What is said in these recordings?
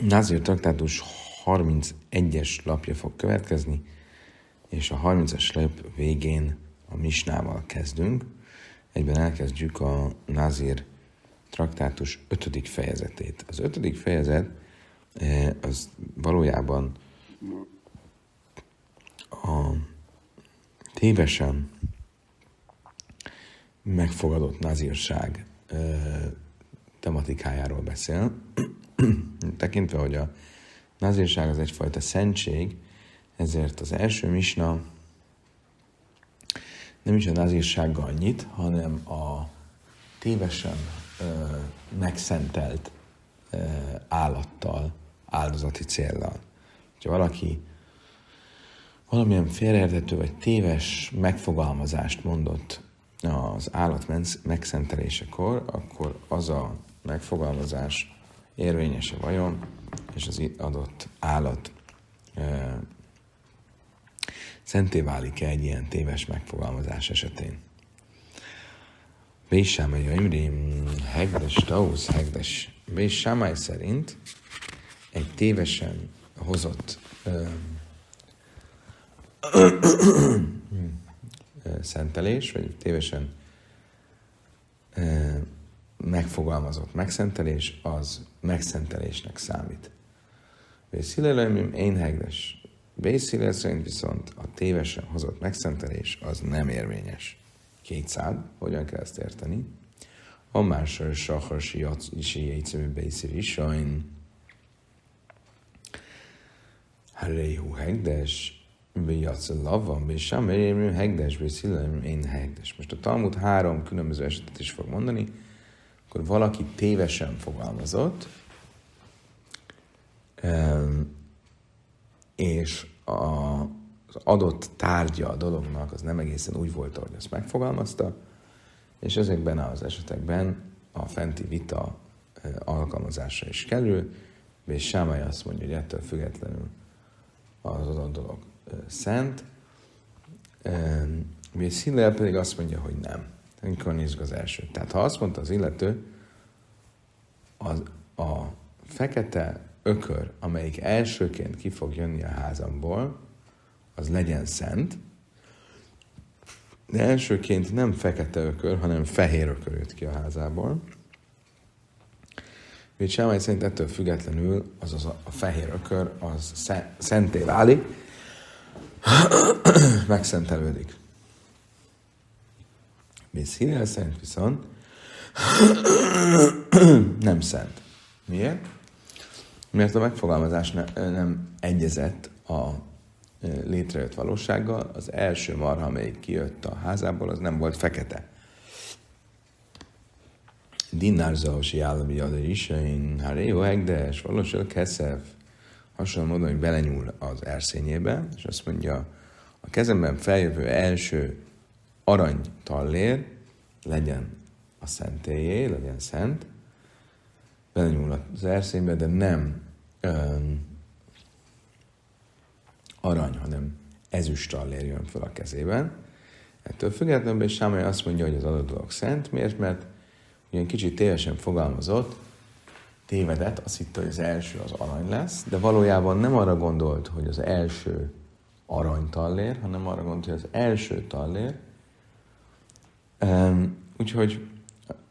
Názir traktátus 31-es lapja fog következni, és a 30-as lap végén a misnával kezdünk. Egyben elkezdjük a Názir traktátus 5. fejezetét. Az 5. fejezet eh, az valójában a tévesen megfogadott nazírság eh, tematikájáról beszél, tekintve, hogy a nazírság az egyfajta szentség, ezért az első misna nem is a nazírsággal annyit, hanem a tévesen ö, megszentelt ö, állattal, áldozati céllal. Ha valaki valamilyen félreértető vagy téves megfogalmazást mondott az állat megszentelésekor, akkor az a megfogalmazás érvényese vajon, és az adott állat e, szenté válik-e egy ilyen téves megfogalmazás esetén. Bésámai Imrim, Hegdes, Tausz, Hegdes. Bésámai szerint egy tévesen hozott ö, szentelés, vagy tévesen megfogalmazott megszentelés, az megszentelésnek számít. Vészilelőmim én hegdes. Vészilel szerint viszont a tévesen hozott megszentelés az nem érvényes. Kétszád, hogyan kell ezt érteni? A másor saharsi isi jegyszerű bészir is, sajn Haréhu hegdes, Bejatsz lava, Bésám, hegdes, Bészilem, én hegdes. Most a Talmud három különböző esetet is fog mondani, akkor valaki tévesen fogalmazott, és az adott tárgya a dolognak az nem egészen úgy volt, ahogy azt megfogalmazta, és ezekben az esetekben a fenti vita alkalmazása is kerül, és Sámai azt mondja, hogy ettől függetlenül az adott dolog szent, és Hillel pedig azt mondja, hogy nem. Amikor nézzük az elsőt. Tehát ha azt mondta az illető, az, a fekete ökör, amelyik elsőként ki fog jönni a házamból, az legyen szent, de elsőként nem fekete ökör, hanem fehér ökör jött ki a házából. Véd Sámai szerint ettől függetlenül az, az a, a fehér ökör az szenté válik, megszentelődik. Mész Hillel szerint viszont nem szent. Miért? Mert a megfogalmazás ne, nem egyezett a létrejött valósággal. Az első marha, amelyik kijött a házából, az nem volt fekete. Dinár Zahosi állami jadarishain, Haréo Hegdes, valósul Keszev, hasonló módon, hogy belenyúl az erszényébe, és azt mondja, a kezemben feljövő első arany tallér legyen a szentélyé, legyen szent, belenyúl az erszénybe, de nem öm, arany, hanem ezüst tallér jön fel a kezében. Ettől függetlenül Sámai azt mondja, hogy az adott dolog szent. Miért? Mert ugyan kicsit tévesen fogalmazott, tévedett, azt hitte, hogy az első az arany lesz, de valójában nem arra gondolt, hogy az első arany tallér, hanem arra gondolt, hogy az első tallér. Úgyhogy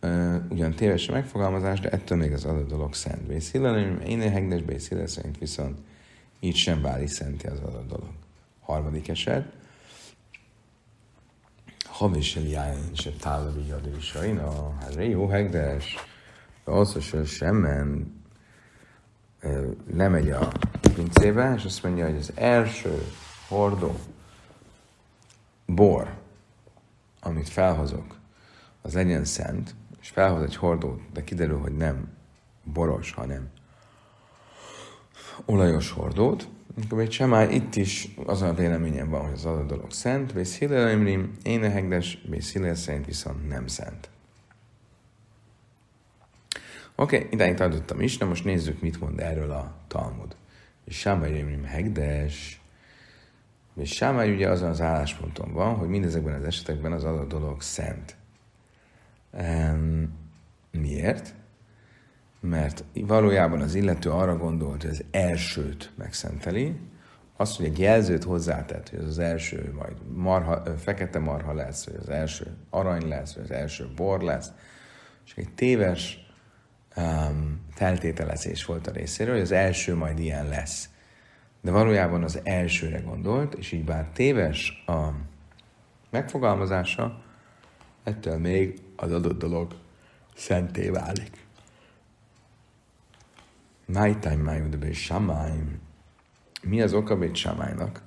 uh, ugyan téves a megfogalmazás, de ettől még az adott dolog szent. Bészillenem, én hegdes bészille szerint viszont így sem válik szenti az adott dolog. Harmadik eset. Havisel jájn se tálavi jadésain, a jó hegdes, az, hogy semmen lemegy a pincébe, és azt mondja, hogy az első hordó bor, amit felhozok, az legyen szent, és felhoz egy hordót, de kiderül, hogy nem boros, hanem olajos hordót, akkor még Csemály itt is az a véleményem van, hogy az adott dolog szent, vagy Hillel én a hegdes, vagy Hillel szerint viszont nem szent. Oké, okay, idáig tartottam is, de most nézzük, mit mond erről a Talmud. És Sámai Rémrim hegdes, és Sámai ugye azon az állásponton van, hogy mindezekben az esetekben az adott dolog szent. Um, miért? mert valójában az illető arra gondolt, hogy az elsőt megszenteli, az, hogy egy jelzőt hozzátett, hogy az az első majd marha, fekete marha lesz, vagy az első arany lesz, vagy az első bor lesz, és egy téves um, feltételezés volt a részéről, hogy az első majd ilyen lesz. De valójában az elsőre gondolt, és így bár téves a megfogalmazása, ettől még az adott dolog szenté válik. Májtány májudbe samáim. Mi az oka Bét Sámálynak?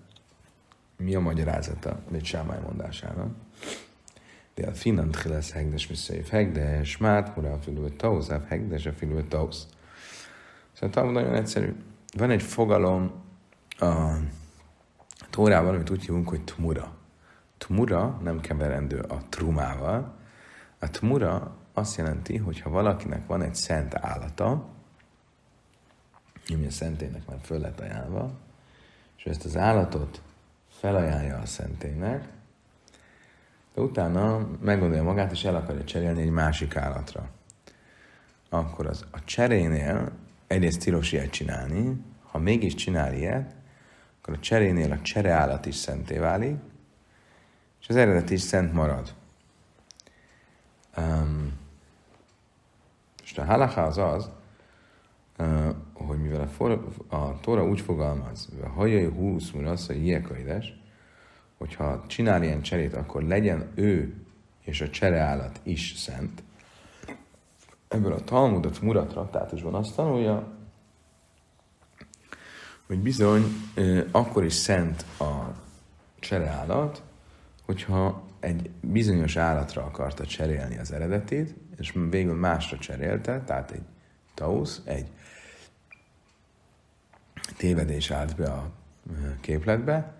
Mi a magyarázata Bét Sámály mondásának? De a finant chilesz hegdes miszév hegdes, mát mura a filő tausz, hegdes a filő tausz. Szóval nagyon egyszerű. Van egy fogalom a Tórában, amit úgy hívunk, hogy tmura. Tmura nem keverendő a trumával. A tmura azt jelenti, hogy ha valakinek van egy szent állata, ami a szentének már föl lett ajánlva, és ezt az állatot felajánlja a szentének, de utána meggondolja magát, és el akarja cserélni egy másik állatra. Akkor az a cserénél egyrészt tilos ilyet csinálni, ha mégis csinál ilyet, akkor a cserénél a csereállat is szenté válik, és az eredet is szent marad. Um, és a halacha az az, uh, hogy mivel a, for, a Tóra úgy fogalmaz, a hajai húsz murasz a ilyekaides, hogyha csinál ilyen cserét, akkor legyen ő és a csereállat is szent. Ebből a Talmudot Murat traktátusban azt tanulja, hogy bizony akkor is szent a csereállat, hogyha egy bizonyos állatra akarta cserélni az eredetét, és végül másra cserélte, tehát egy tausz, egy tévedés állt be a képletbe,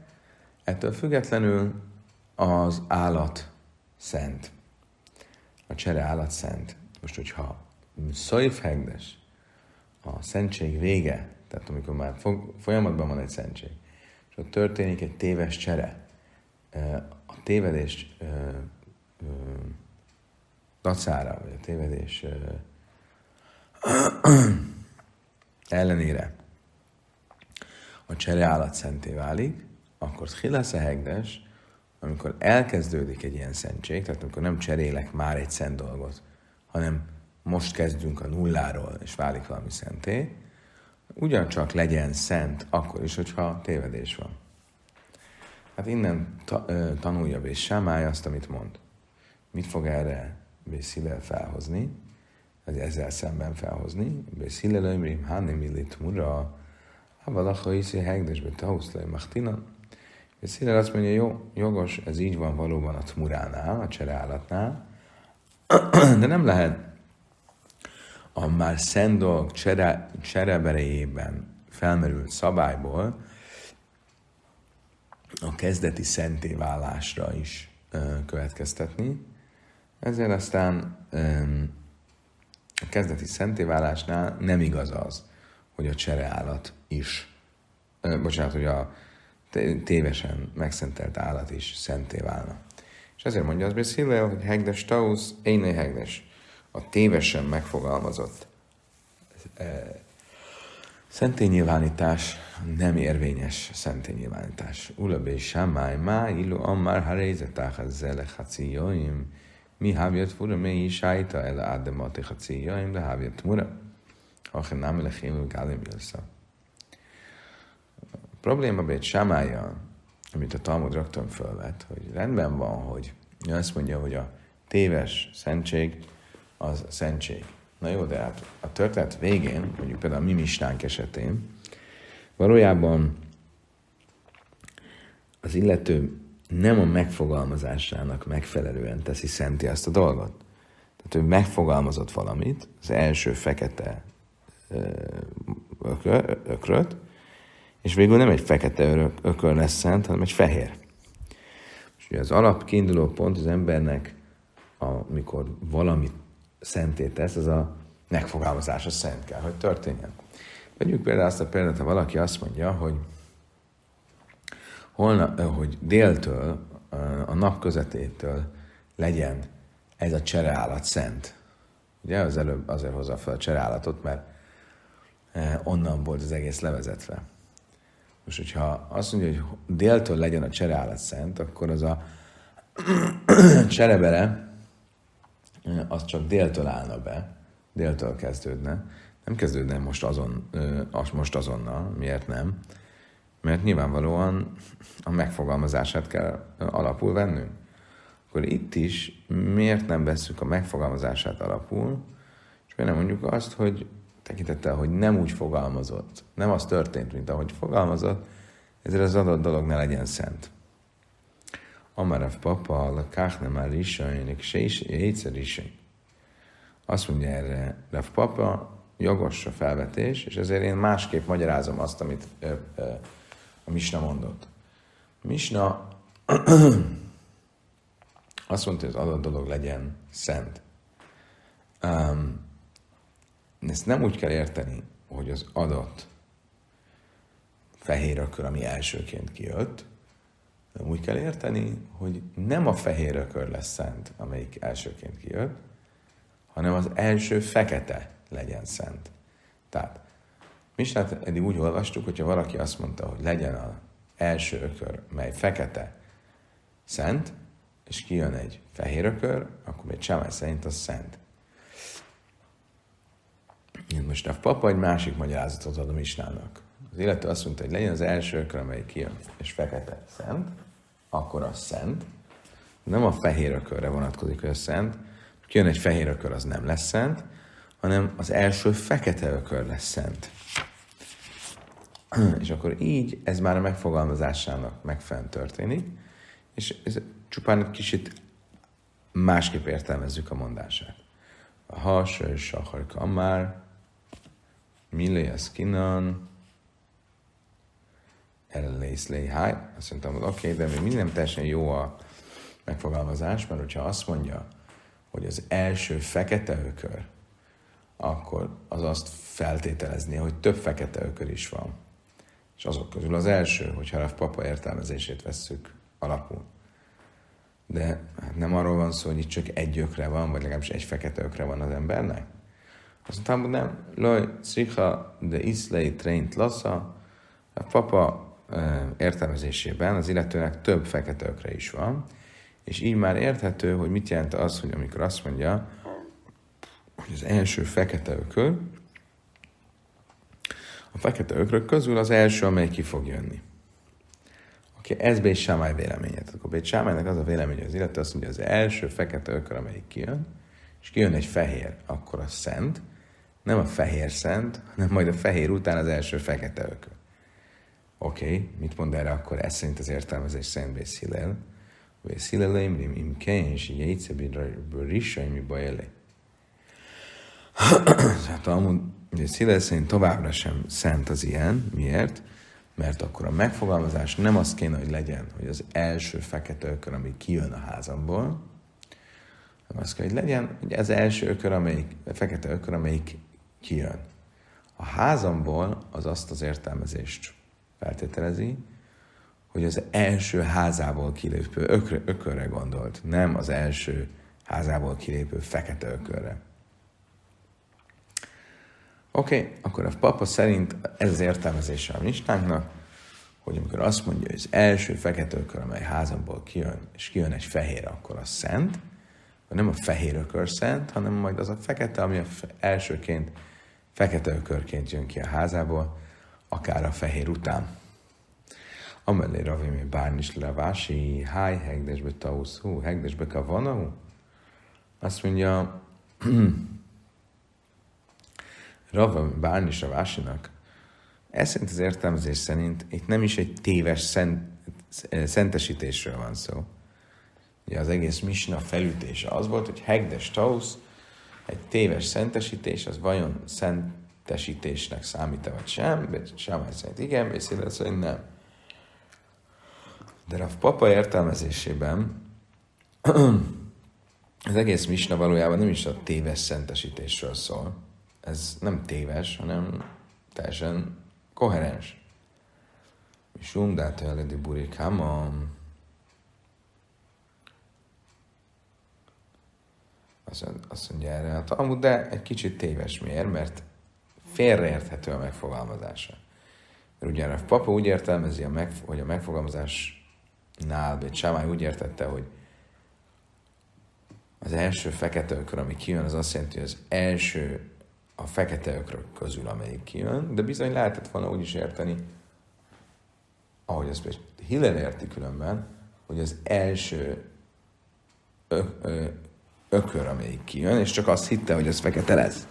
ettől függetlenül az állat szent. A csere állat szent. Most, hogyha szajf hegdes, a szentség vége, tehát amikor már folyamatban van egy szentség, és ott történik egy téves csere, a tévedés dacára, vagy a tévedés ellenére a csere állat szenté válik, akkor Tchilasz a hegdes, amikor elkezdődik egy ilyen szentség, tehát amikor nem cserélek már egy szent dolgot, hanem most kezdünk a nulláról, és válik valami szenté, ugyancsak legyen szent akkor is, hogyha tévedés van. Hát innen ta, ö, tanulja és Sámály azt, amit mond. Mit fog erre Bészilel felhozni? Ezzel szemben felhozni. Bészilel ömrim hanem millit mura, Havalacha iszi hegdesbe tauszlai machtina. Bészilel azt mondja, jó, jogos, ez így van valóban a tmuránál, a csereállatnál, de nem lehet a már szent dolg csere, csereberejében felmerült szabályból a kezdeti szentévállásra is ö, következtetni. Ezért aztán ö, a kezdeti szentévállásnál nem igaz az, hogy a csereállat is, ö, bocsánat, hogy a tévesen megszentelt állat is szenté válna. És ezért mondja az beszélve, hogy hegdes tausz, én hegdes a tévesen megfogalmazott e, szenténynyilvánítás nem érvényes szenténynyilvánítás. Ulabé sámáj má, illu ammar harézeták a zele hacijoim, mi hábjat fura, mi is ájta el ádemati hacijoim, de hábjat mura. Achen nem lechémül gálim jössze. A probléma bét sámája, amit a Talmud rögtön fölvet, hogy rendben van, hogy azt mondja, hogy a téves szentség az szentség. Na jó, de hát a történet végén, mondjuk például a mi esetén, valójában az illető nem a megfogalmazásának megfelelően teszi szenti azt a dolgot. Tehát ő megfogalmazott valamit, az első fekete ökröt, és végül nem egy fekete ökör lesz szent, hanem egy fehér. És ugye az alap kiinduló pont az embernek, amikor valamit szenté tesz, az a megfogalmazása szent kell, hogy történjen. Vegyük például azt a példát, ha valaki azt mondja, hogy, holna, hogy déltől, a nap közvetétől legyen ez a csereállat szent, Ugye az előbb azért hozza fel a cserálatot, mert onnan volt az egész levezetve. Most, hogyha azt mondja, hogy déltől legyen a csereállat szent, akkor az a cserebere, az csak déltől állna be, déltől kezdődne. Nem kezdődne most, azon, most azonnal, miért nem? Mert nyilvánvalóan a megfogalmazását kell alapul vennünk. Akkor itt is miért nem veszük a megfogalmazását alapul, és miért nem mondjuk azt, hogy tekintettel, hogy nem úgy fogalmazott, nem az történt, mint ahogy fogalmazott, ezért az adott dolog ne legyen szent. Amarav papa, a káhne már isajnik, se is. Azt mondja erre Rav papa, jogos a felvetés, és ezért én másképp magyarázom azt, amit ö, ö, a Misna mondott. A Misna azt mondta, hogy az adott dolog legyen szent. Um, ezt nem úgy kell érteni, hogy az adott fehér ökör, ami elsőként kijött, úgy kell érteni, hogy nem a fehér ökör lesz szent, amelyik elsőként kijött, hanem az első fekete legyen szent. Tehát, Misnát eddig úgy olvastuk, hogyha valaki azt mondta, hogy legyen az első ökör, mely fekete, szent, és kijön egy fehér ökör, akkor még Csámály szerint az szent. Most a papa egy másik magyarázatot ad a Misnának. Az illető azt mondta, hogy legyen az első ökör, amely kijön, és fekete szent, akkor az szent. Nem a fehér ökörre vonatkozik, hogy a szent. Kijön egy fehér ökör, az nem lesz szent, hanem az első fekete ökör lesz szent. És akkor így ez már a megfogalmazásának megfelelően történik, és ez csupán egy kicsit másképp értelmezzük a mondását. A has, a kamár, Milé kinan, ellészlé háj. Azt mondtam, hogy oké, okay, de még minden teljesen jó a megfogalmazás, mert hogyha azt mondja, hogy az első fekete ökör, akkor az azt feltételezni, hogy több fekete ökör is van. És azok közül az első, hogyha a papa értelmezését vesszük alapul. De hát nem arról van szó, hogy itt csak egy ökre van, vagy legalábbis egy fekete ökre van az embernek. Azt mondtam, hogy nem. Loj, szicha, de iszlei trént lassa. A papa értelmezésében az illetőnek több fekete ökre is van, és így már érthető, hogy mit jelent az, hogy amikor azt mondja, hogy az első fekete ökör, a fekete ökrök közül az első, amely ki fog jönni. Oké, okay, ez Bét Sámály véleménye. Tehát akkor Bét Sámálynak az a vélemény, hogy az illető azt mondja, az első fekete ökör, amelyik kijön, és kijön egy fehér, akkor az szent, nem a fehér szent, hanem majd a fehér után az első fekete ökör. Oké, okay, mit mond erre akkor? Ez szerint az értelmezés szerint Bét Hillel. Bét Hillel imrim im kein, és jegyce bőrisa, mi baj elé. Hát amúgy, ugye Hillel szerint továbbra sem szent az ilyen. Miért? Mert akkor a megfogalmazás nem az kéne, hogy legyen, hogy az első fekete ökör, ami kijön a házamból, hanem az kell, hogy legyen, hogy az első ökör, amelyik, a fekete ökör, amelyik kijön. A házamból az azt az értelmezést feltételezi, hogy az első házából kilépő ökre, ökörre gondolt, nem az első házából kilépő fekete ökörre. Oké, okay, akkor a papa szerint ez az értelmezése a mistánknak, hogy amikor azt mondja, hogy az első fekete ökör, amely házamból kijön, és kijön egy fehér, akkor az szent, nem a fehér ökör szent, hanem majd az a fekete, ami a elsőként fekete ökörként jön ki a házából, akár a fehér után. Amelé Ravi mi bárnis levási, háj hegdesbe tauszú, hegdesbe kavanahu. Azt mondja, Rava bárnis Ravásinak, ez szerint az értelmezés szerint itt nem is egy téves szent, szentesítésről van szó. Ugye az egész misna felütése az volt, hogy hegdes tausz, egy téves szentesítés, az vajon szentesítésnek számít-e vagy sem? Sem szerint igen, Bészélet szerint nem. De a papa értelmezésében az egész misna valójában nem is a téves szentesítésről szól. Ez nem téves, hanem teljesen koherens. Misum dáta eledi burikama. azt mondja erre a Talmud, de egy kicsit téves miért, mert félreérthető a megfogalmazása. Mert ugye a papa úgy értelmezi, hogy a megfogalmazásnál, vagy Sámály úgy értette, hogy az első fekete ökör, ami kijön, az azt jelenti, hogy az első a fekete ökrök közül, amelyik kijön, de bizony lehetett volna úgy is érteni, ahogy ezt Hillel érti különben, hogy az első ö, ö, ökör, amelyik kijön, és csak azt hitte, hogy az fekete lesz.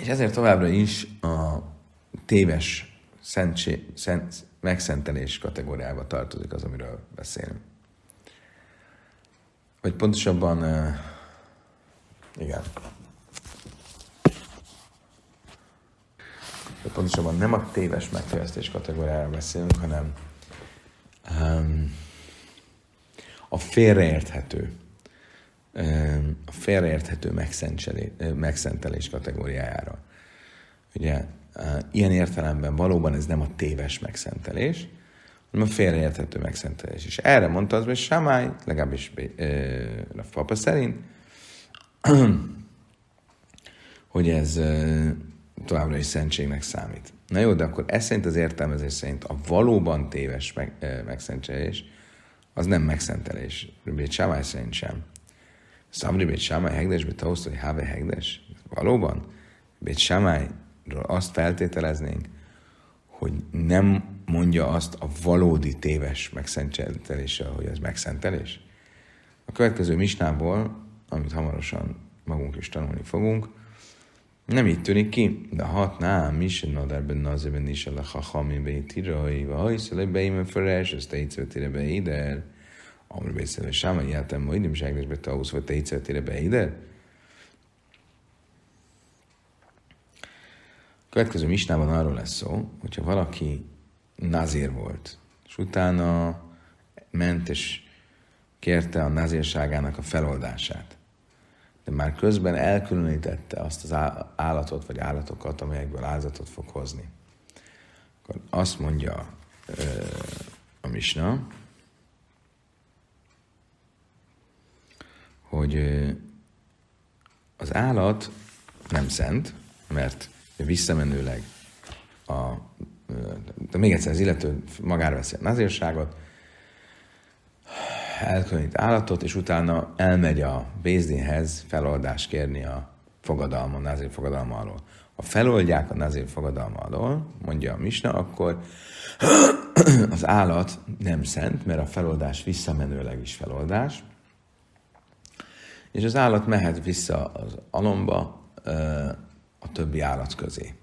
És ezért továbbra is a téves szentsé, szent, megszentelés kategóriába tartozik az, amiről beszélünk. Vagy pontosabban, igen. Vagy pontosabban nem a téves megtévesztés kategóriára beszélünk, hanem um, a félreérthető, a félreérthető megszentelés kategóriájára. Ugye ilyen értelemben valóban ez nem a téves megszentelés, hanem a félreérthető megszentelés. És erre mondta az, hogy Samály, legalábbis a papa szerint, hogy ez továbbra is szentségnek számít. Na jó, de akkor ez szerint az értelmezés szerint a valóban téves meg, megszentelés, az nem megszentelés. Röbét Sámály szerint sem. Szamri Bét Sámály hegdesbe tauszt, hogy háve hegdes? Valóban? Bét Sámályról azt feltételeznénk, hogy nem mondja azt a valódi téves megszentelése, hogy ez megszentelés. A következő misnából, amit hamarosan magunk is tanulni fogunk, nem így tűnik ki, de hatná, mi se nadarben nazében is a lachachami beitirai, vagy hajszele beime feles, ezt te ígyszövetére beider, amri beszélve sáma, ijátem majd nem segnes tausz, vagy te ígyszövetére beider. A következő misnában arról lesz szó, hogyha valaki nazír volt, és utána ment és kérte a nazírságának a feloldását, de már közben elkülönítette azt az állatot vagy állatokat, amelyekből áldozatot fog hozni. Akkor azt mondja ö, a misna, hogy az állat nem szent, mert visszamenőleg a, de még egyszer az illető magára veszi a nazírságot, elkülönít állatot, és utána elmegy a Bézdinhez feloldást kérni a fogadalma, nazír fogadalma alól. Ha feloldják a nazír fogadalma alól, mondja a Misna, akkor az állat nem szent, mert a feloldás visszamenőleg is feloldás, és az állat mehet vissza az alomba, a többi állat közé.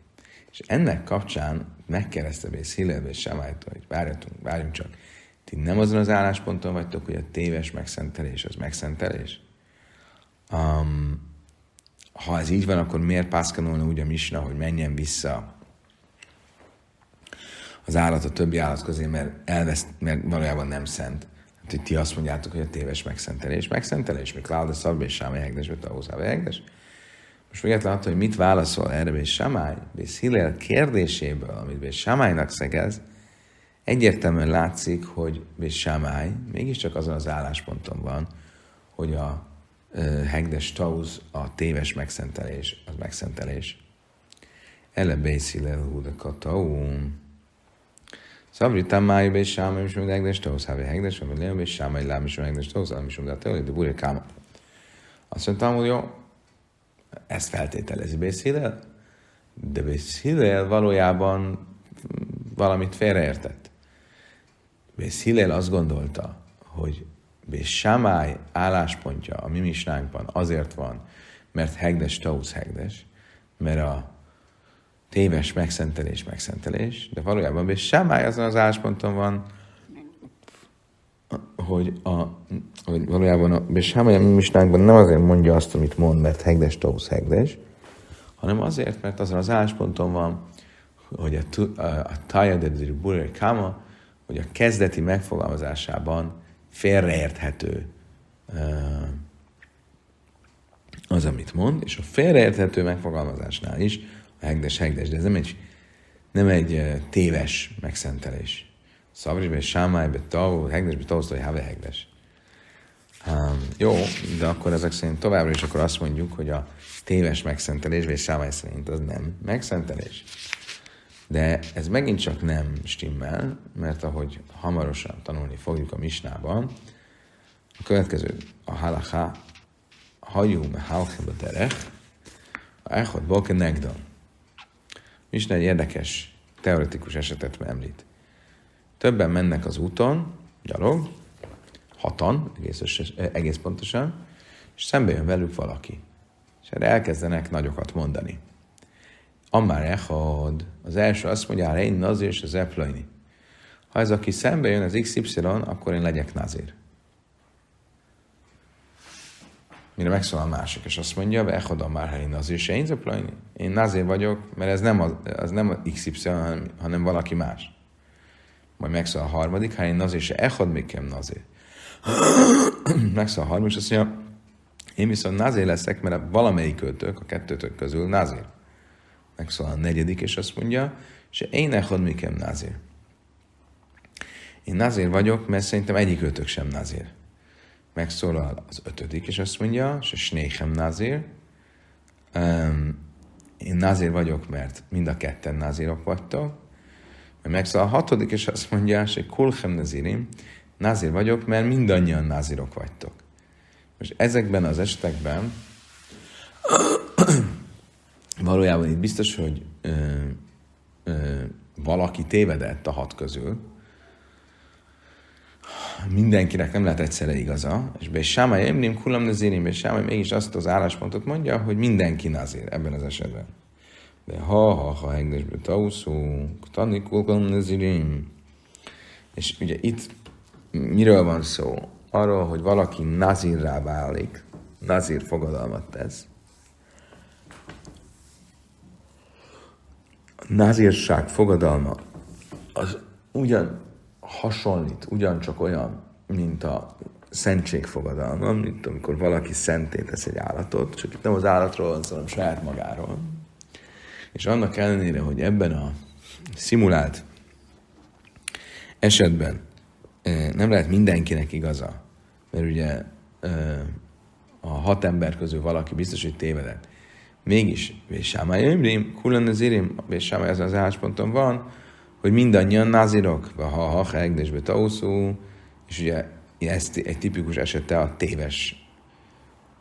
És ennek kapcsán megkereszte Bész Hillel és Semájtól, hogy várjatunk, várjunk csak, ti nem azon az állásponton vagytok, hogy a téves megszentelés az megszentelés? Um, ha ez így van, akkor miért pászkanolna úgy a misna, hogy menjen vissza az állat a többi állat közé, mert, elveszt, mert valójában nem szent. Hogy ti azt mondjátok, hogy a téves megszentelés. Megszentelés, mi Klauda Szabba és Sáma Hegdes, vagy Tahózába Hegdes. Most függetlenül attól, hogy mit válaszol erre Bész Samály, Bész Hillel kérdéséből, amit Bész Samálynak szegez, egyértelműen látszik, hogy Bész Samály mégiscsak azon az állásponton van, hogy a Hegdes Tauz, a téves megszentelés, az megszentelés. Ele Bész Hillel húdaka taum. Szabri Tamály Bész Samály, és Hegdes Tauz, Hávé Hegdes, vagy Leo Bész Samály, Lám és Hegdes Tauz, Lám és de Buri Káma. Azt mondtam, hogy jó, ezt feltételezi Bészhillel, de Bészhillel valójában valamit félreértett. Bészhillel azt gondolta, hogy Bész Samály álláspontja a mi misnánkban azért van, mert hegdes tausz hegdes, mert a téves megszentelés megszentelés, de valójában Bész Samály azon az állásponton van, hogy, a, hogy valójában a Besámai misnánkban nem azért mondja azt, amit mond, mert hegdes tósz hegdes, hanem azért, mert azon az állásponton van, hogy a, a, a Tajad Burer Kama, hogy a kezdeti megfogalmazásában félreérthető az, amit mond, és a félreérthető megfogalmazásnál is a hegdes hegdes, de ez nem egy, nem egy téves megszentelés. Szabris be Sámály be Tau, Hegdes be Tausztai Have Hegdes. Um, jó, de akkor ezek szerint továbbra is akkor azt mondjuk, hogy a téves megszentelés, vagy Sámály szerint az nem megszentelés. De ez megint csak nem stimmel, mert ahogy hamarosan tanulni fogjuk a misnában, a következő, a halacha, hajú me halchim derech, a echot boke negdon. Misna egy érdekes, teoretikus esetet említ. Többen mennek az úton, gyalog, hatan, egész, egész pontosan, és szembe jön velük valaki. És erre elkezdenek nagyokat mondani. Amár echad, az első azt mondja, én nazir és az eplajni. Ha ez aki szembe jön az XY, akkor én legyek nazir. Mire megszólal a másik, és azt mondja, echad már én nazir és én zeplajni. Én nazir vagyok, mert ez nem az, az nem XY, hanem, valaki más. Majd megszólal a harmadik, ha én nazir és echad még kem nazir. megszólal a harmadik, és azt mondja, én viszont nazir leszek, mert valamelyik költök, a kettőtök közül nazir megszólal a negyedik, és azt mondja, és én echad mikem nazir. Én nazir vagyok, mert szerintem egyik ötök sem nazir. Megszólal az ötödik, és azt mondja, és snéhem nazir. Um, én nazir vagyok, mert mind a ketten nazirok vagytok. Megszólal a hatodik, és azt mondja, és kulchem nazirim, nazir vagyok, mert mindannyian nazirok vagytok. Most ezekben az esetekben valójában itt biztos, hogy ö, ö, valaki tévedett a hat közül, mindenkinek nem lehet egyszerre igaza, és be Sámai Emrim Kulam Nazirim, és Sámai mégis azt az álláspontot mondja, hogy mindenki nazir ebben az esetben. De ha, ha, ha, engedésbe tauszú, tani Kulam Nazirim. És ugye itt miről van szó? Arról, hogy valaki nazirrá válik, nazir fogadalmat tesz, názírság fogadalma az ugyan hasonlít, ugyancsak olyan, mint a szentség fogadalma, mint amikor valaki szenté tesz egy állatot, csak itt nem az állatról van, hanem saját magáról. És annak ellenére, hogy ebben a szimulált esetben eh, nem lehet mindenkinek igaza, mert ugye eh, a hat ember közül valaki biztos, hogy tévedett, Mégis, Vésámály Imrim, Kulan Nazirim, Vésámály az az állásponton van, hogy mindannyian nazirok, ha ha hegdésbe tauszú, és ugye ez egy tipikus esete a téves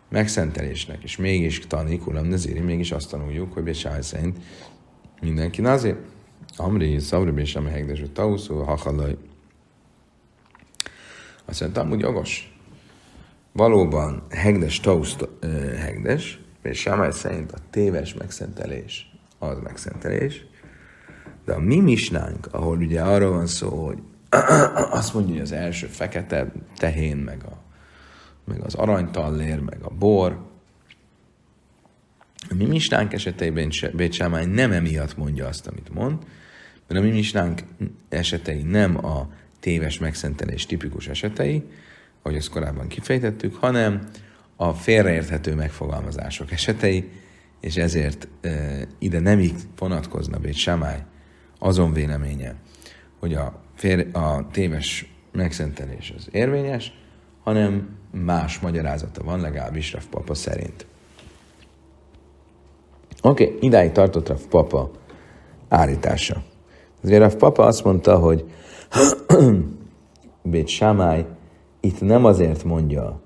megszentelésnek, és mégis tani, kulam nazirim, mégis azt tanuljuk, hogy Bésály szerint mindenki nazir. Amri, Szabri, Bésámály hegdésbe tauszú, halaj. Azt mondtam, hogy jogos. Valóban hegdes, tausz, hegdes, és Sámály szerint a téves megszentelés az megszentelés, de a mi misnánk, ahol ugye arról van szó, hogy azt mondja, hogy az első fekete tehén, meg, a, meg az aranytallér, meg a bor, a mi misnánk esetében Bét Sámály nem emiatt mondja azt, amit mond, mert a mi misnánk esetei nem a téves megszentelés tipikus esetei, ahogy ezt korábban kifejtettük, hanem a félreérthető megfogalmazások esetei, és ezért e, ide nem így vonatkozna Bét azon véleménye, hogy a, fél, a téves megszentelés az érvényes, hanem más magyarázata van, legalábbis Rav Papa szerint. Oké, okay, idáig tartott Rav Papa állítása. Azért Rav Papa azt mondta, hogy Bét Samály itt nem azért mondja,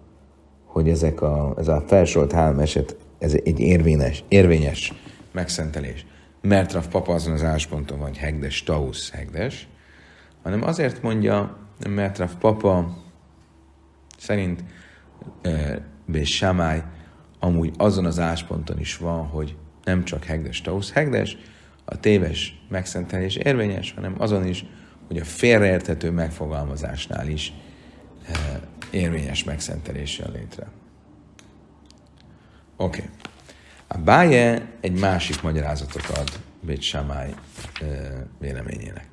hogy ezek a, ez a felsorolt három eset, ez egy érvényes, érvényes megszentelés. Mert Rav Papa azon az állásponton van, hogy hegdes, tausz, hegdes, hanem azért mondja, mert Rav Papa szerint Bés Samály amúgy azon az állásponton is van, hogy nem csak hegdes, tausz, hegdes, a téves megszentelés érvényes, hanem azon is, hogy a félreérthető megfogalmazásnál is érvényes megszentelés jön létre. Oké. Okay. A Báje egy másik magyarázatot ad Bét Samály véleményének.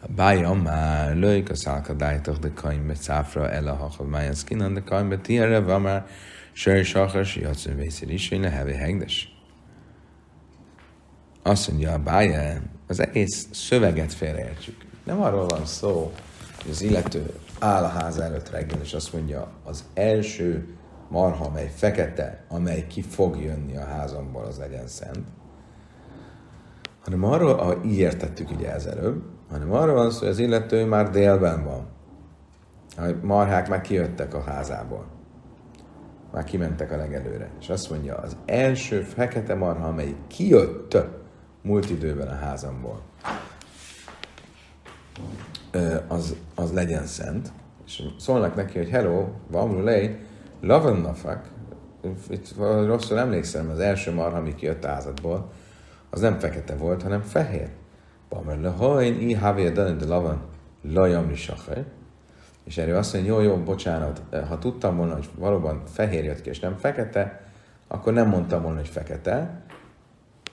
A Báje már lőjk a szálka dájtok, de kaim be cáfra el a hakad máján szkinan, de kaim be tierre, van már sör és akar, játszön vészél is, hogy lehevé hegdes. Azt mondja a Báje, az egész szöveget félreértjük. Nem arról van szó, hogy az illető áll a ház előtt reggel, és azt mondja, az első marha, amely fekete, amely ki fog jönni a házamból, az legyen szent. Hanem arról, ahogy így értettük ugye ezelőbb, hanem arról van szó, hogy az illető már délben van. A marhák már kijöttek a házából. Már kimentek a legelőre. És azt mondja, az első fekete marha, amely kijött múlt időben a házamból, az, az legyen szent. És szólnak neki, hogy hello, vamru lej, lavannafak, itt rosszul emlékszem, az első marha, ami kijött a házadból, az nem fekete volt, hanem fehér. Bamer lehain, i havia de lavan, lajam és erről azt mondja, jó, jó, bocsánat, ha tudtam volna, hogy valóban fehér jött ki, és nem fekete, akkor nem mondtam volna, hogy fekete.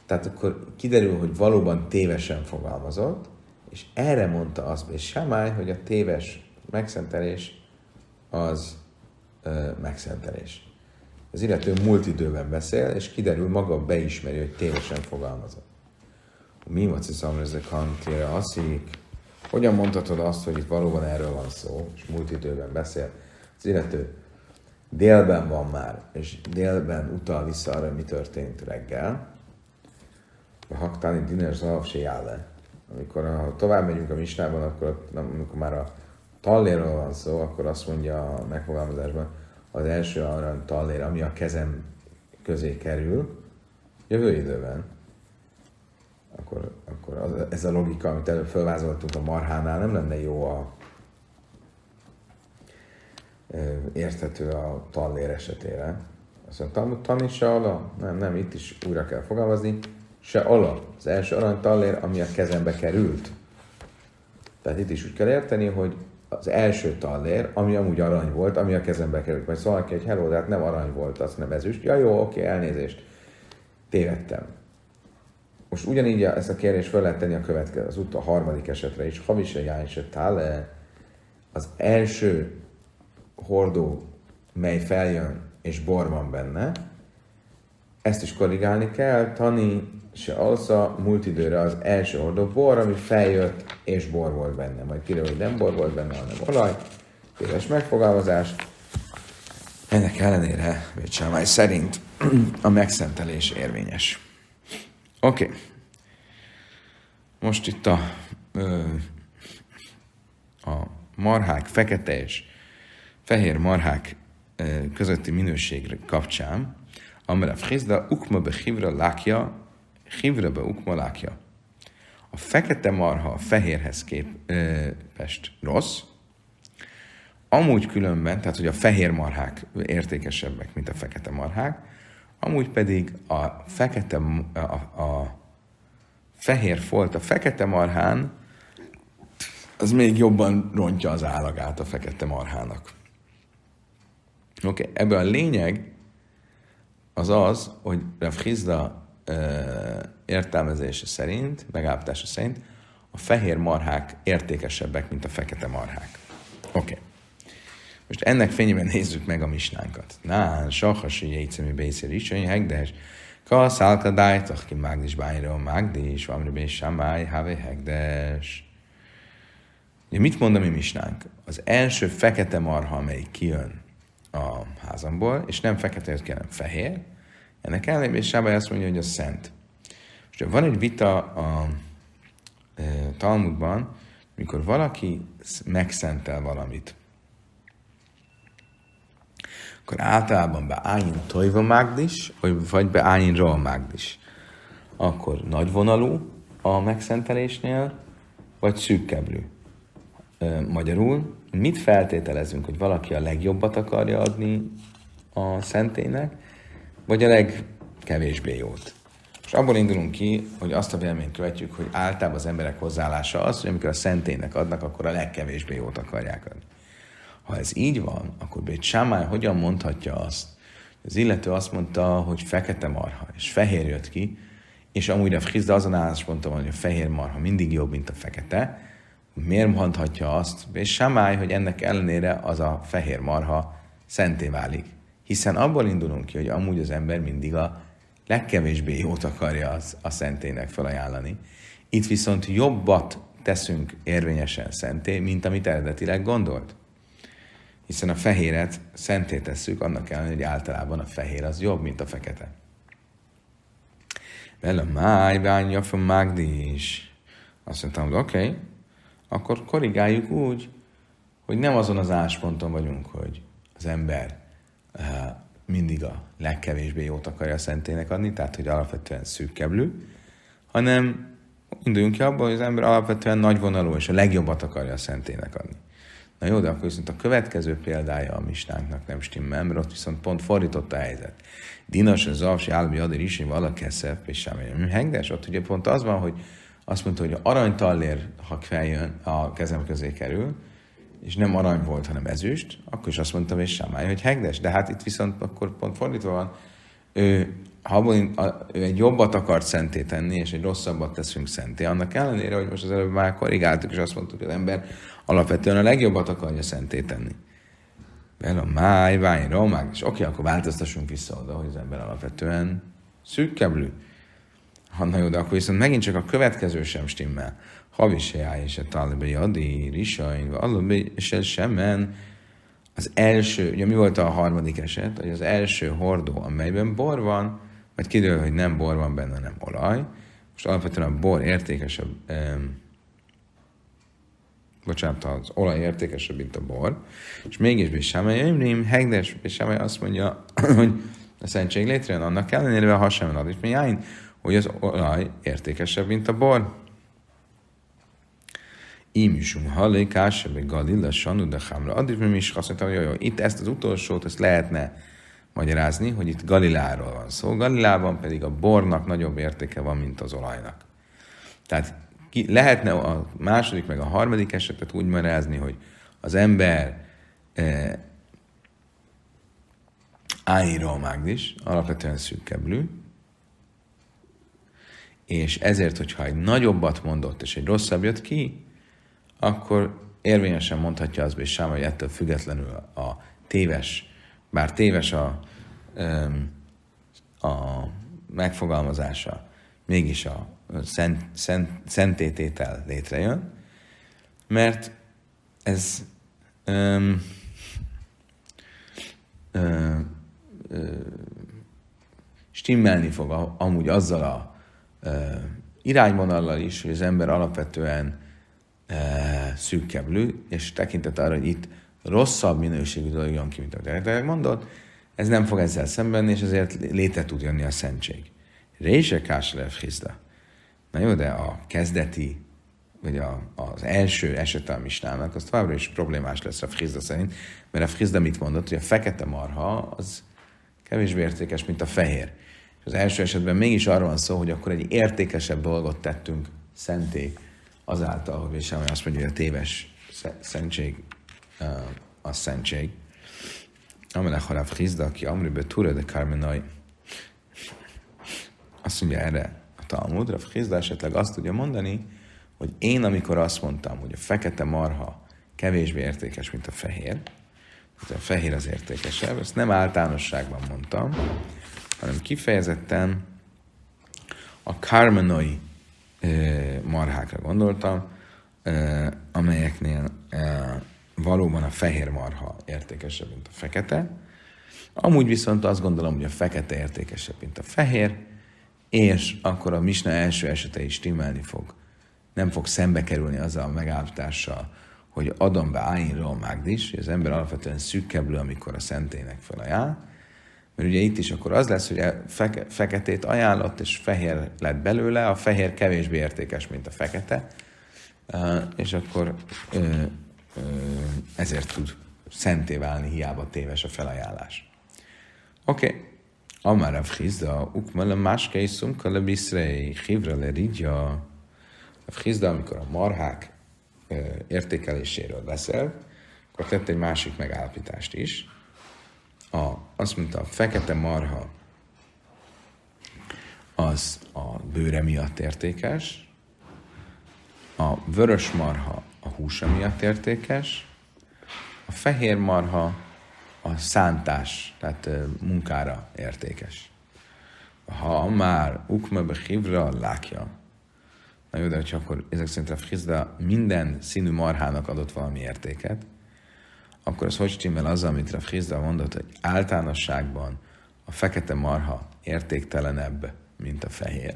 Tehát akkor kiderül, hogy valóban tévesen fogalmazott, és erre mondta azt és Samály, hogy a téves megszentelés az megszentelés. Az illető múlt időben beszél, és kiderül, maga beismeri, hogy tévesen fogalmazott. Mi van, hogy ezek hantére aszik, hogyan mondhatod azt, hogy itt valóban erről van szó, és múlt időben beszél? Az illető délben van már, és délben utal vissza arra, mi történt reggel. A haktáni diner zalav se le. Amikor ha tovább megyünk a misnában, akkor amikor már a talléről van szó, akkor azt mondja a megfogalmazásban, az első arany tallér, ami a kezem közé kerül, jövő időben akkor, akkor az, ez a logika, amit előbb felvázoltunk a marhánál, nem lenne jó a érthető a tallér esetére. Azt mondtam, tanni se ala? Nem, nem, itt is újra kell fogalmazni. Se ala. Az első arany tallér, ami a kezembe került. Tehát itt is úgy kell érteni, hogy az első tallér, ami amúgy arany volt, ami a kezembe került. Szól ki, hogy hello, de hát nem arany volt, az nem ezüst. Ja, jó, oké, elnézést. Tévedtem. Most ugyanígy ezt a kérdést fel lehet tenni a következő, az út a harmadik esetre is. Havise jájse tále, az első hordó, mely feljön és bor van benne, ezt is korrigálni kell, tani se alsza múlt időre az első hordó bor, ami feljött és bor volt benne. Majd kiderül, hogy nem bor volt benne, hanem olaj. Téves megfogalmazás. Ennek ellenére, Vécsámály szerint a megszentelés érvényes. Oké. Okay. Most itt a, a marhák, fekete és fehér marhák közötti minőség kapcsán, amire frizda ukma be hivra lákja, hivra be ukma lákja. A fekete marha a fehérhez képest rossz, amúgy különben, tehát hogy a fehér marhák értékesebbek, mint a fekete marhák, amúgy pedig a fekete, a, a fehér folt a fekete marhán, az még jobban rontja az állagát a fekete marhának. Oké, okay. ebből a lényeg az az, hogy Rav Hizda értelmezése szerint, megállapítása szerint a fehér marhák értékesebbek, mint a fekete marhák. Oké. Okay. Most ennek fényében nézzük meg a misnánkat. Nán, sahasi jegycemi bészér is, hogy hegdes, ka szálka dájtach ki mágdis bányra, mágdis, van röbé samály, have hegdes. Ugye mit mondom mi misnánk? Az első fekete marha, amely kijön a házamból, és nem fekete jött ki, hanem fehér, ennek ellenében Sábály azt mondja, hogy a szent. Most van egy vita a e, Talmudban, mikor valaki megszentel valamit, akkor általában be ájin tojva mágdis, vagy be ájin roa mágdis. Akkor nagyvonalú a megszentelésnél, vagy szűkkeblű. Magyarul, mit feltételezünk, hogy valaki a legjobbat akarja adni a szentének, vagy a legkevésbé jót. És abból indulunk ki, hogy azt a véleményt követjük, hogy általában az emberek hozzáállása az, hogy amikor a szentének adnak, akkor a legkevésbé jót akarják adni. Ha ez így van, akkor Bét Sámály hogyan mondhatja azt, hogy az illető azt mondta, hogy fekete marha, és fehér jött ki, és amúgy a Frizda azon állásponton van, hogy a fehér marha mindig jobb, mint a fekete, miért mondhatja azt, és Samály, hogy ennek ellenére az a fehér marha szenté válik. Hiszen abból indulunk ki, hogy amúgy az ember mindig a legkevésbé jót akarja az, a szentének felajánlani. Itt viszont jobbat teszünk érvényesen szenté, mint amit eredetileg gondolt. hiszen a fehéret szenté tesszük, annak ellenére, hogy általában a fehér az jobb, mint a fekete. Vele máj, bánja fel is. Azt mondtam, hogy oké, okay, akkor korrigáljuk úgy, hogy nem azon az ásponton vagyunk, hogy az ember mindig a legkevésbé jót akarja a szentének adni, tehát hogy alapvetően szűkkeblő, hanem induljunk ki abból, hogy az ember alapvetően nagyvonalú és a legjobbat akarja a szentének adni. Na jó, de akkor viszont a következő példája a misnánknak nem stimmel, mert ott viszont pont fordított a helyzet. Dinas, az Zavsi, Álbi, Adir is, vala keszep, és semmi. Hengdes, ott ugye pont az van, hogy azt mondta, hogy aranytallér, ha feljön, a kezem közé kerül, és nem arany volt, hanem ezüst, akkor is azt mondtam, és semmi, hogy hegdes. De hát itt viszont akkor pont fordítva van, ő, ha ő egy jobbat akart szenté tenni, és egy rosszabbat teszünk szenté, annak ellenére, hogy most az előbb már korrigáltuk, és azt mondtuk, hogy az ember alapvetően a legjobbat akarja szenté tenni. Vel a máj, vány, romák, és oké, akkor változtassunk vissza oda, hogy az ember alapvetően szűkkeblű. Ha na jó, de akkor viszont megint csak a következő sem stimmel. Havisejá és a talibé adi, risain, valabi és semen. Az első, ugye mi volt a harmadik eset, hogy az első hordó, amelyben bor van, vagy kiderül, hogy nem bor van benne, hanem olaj. Most alapvetően a bor értékesebb, um, bocsánat, az olaj értékesebb, mint a bor, és mégis Bésámely Imrim, Hegdes Bésámely azt mondja, hogy a szentség létrejön annak ellenére, ha sem ad, és hogy az olaj értékesebb, mint a bor. Ímisum hallé, kásebe galilla, sanu, de hamra. Addig is azt mondta, hogy itt ezt az utolsót, ezt lehetne magyarázni, hogy itt Galiláról van szó. Galilában pedig a bornak nagyobb értéke van, mint az olajnak. Tehát ki, lehetne a második meg a harmadik esetet úgy magyarázni, hogy az ember eh, Áira Mágdis, alapvetően szűkkeblű, és ezért, hogyha egy nagyobbat mondott, és egy rosszabb jött ki, akkor érvényesen mondhatja az Béssám, hogy ettől függetlenül a téves, bár téves a, a megfogalmazása, mégis a szent, szent, szentététel létrejön, mert ez uh, uh, stimmelni fog amúgy azzal a uh, irányvonallal is, hogy az ember alapvetően uh, szűkkeblő, és tekintet arra, hogy itt rosszabb minőségű dolog jön ki, mint a mondott, ez nem fog ezzel szemben, és ezért létre tud jönni a szentség. Rése Káslev Hizda. Na jó, de a kezdeti, vagy a, az első eset a misnának, az továbbra is problémás lesz a Frizda szerint, mert a Frizda mit mondott, hogy a fekete marha az kevésbé értékes, mint a fehér. És az első esetben mégis arról van szó, hogy akkor egy értékesebb dolgot tettünk szenté azáltal, hogy sem azt mondja, hogy a téves szentség a szentség. Amelech harav Hizda, aki Amribe Tura de Carmenai. Azt mondja erre a Talmud, Rav Hizda esetleg azt tudja mondani, hogy én, amikor azt mondtam, hogy a fekete marha kevésbé értékes, mint a fehér, a fehér az értékesebb, ezt nem általánosságban mondtam, hanem kifejezetten a karmenoi marhákra gondoltam, amelyeknél valóban a fehér marha értékesebb, mint a fekete. Amúgy viszont azt gondolom, hogy a fekete értékesebb, mint a fehér, és akkor a misna első esete is stimmelni fog. Nem fog szembe kerülni azzal a megállapítással, hogy adom be Áinról Mágdis, hogy az ember alapvetően szűkkeblő, amikor a szentének felajánl, mert ugye itt is akkor az lesz, hogy a feke, feketét ajánlott, és fehér lett belőle, a fehér kevésbé értékes, mint a fekete, és akkor ezért tud szenté válni, hiába téves a felajánlás. Oké. Okay. Amara frizda, ukmele máske is szumka le biszrei, hívra le ridja. A frizda, amikor a marhák értékeléséről beszél, akkor tett egy másik megállapítást is. A, azt mondta, a fekete marha az a bőre miatt értékes, a vörös marha a húsa miatt értékes, a fehér marha a szántás, tehát munkára értékes. Ha már ukmebe hívra lákja, na jó, de hogyha akkor ezek szerint a frizda minden színű marhának adott valami értéket, akkor az hogy stimmel azzal, amit Rav Hizda mondott, hogy általánosságban a fekete marha értéktelenebb, mint a fehér.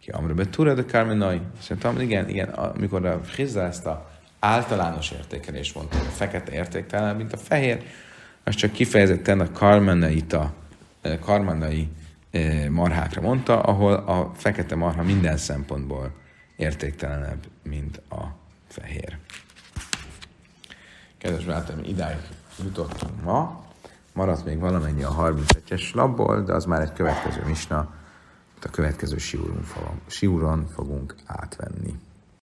Ki amra be tura de Carmenai. Szerintem igen, igen, amikor a Hizda ezt a általános értékelés mondta, hogy a fekete értéktelenebb, mint a fehér, az csak kifejezetten a karmenaita, karmenai marhákra mondta, ahol a fekete marha minden szempontból értéktelenebb, mint a fehér. Kedves barátaim, idáig jutottunk ma. Maradt még valamennyi a 31-es labból, de az már egy következő misna, a következő siúron fogunk átvenni.